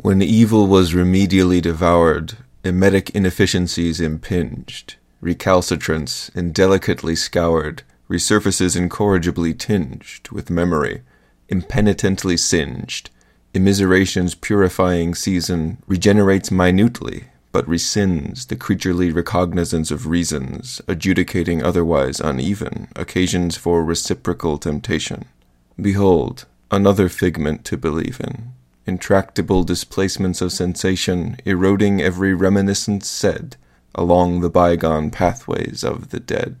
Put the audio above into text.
When evil was remedially devoured, emetic inefficiencies impinged, recalcitrance, indelicately scoured, resurfaces incorrigibly tinged with memory, impenitently singed, immiseration's purifying season regenerates minutely, but rescinds the creaturely recognizance of reasons, adjudicating otherwise uneven occasions for reciprocal temptation. Behold, another figment to believe in, intractable displacements of sensation eroding every reminiscence said along the bygone pathways of the dead.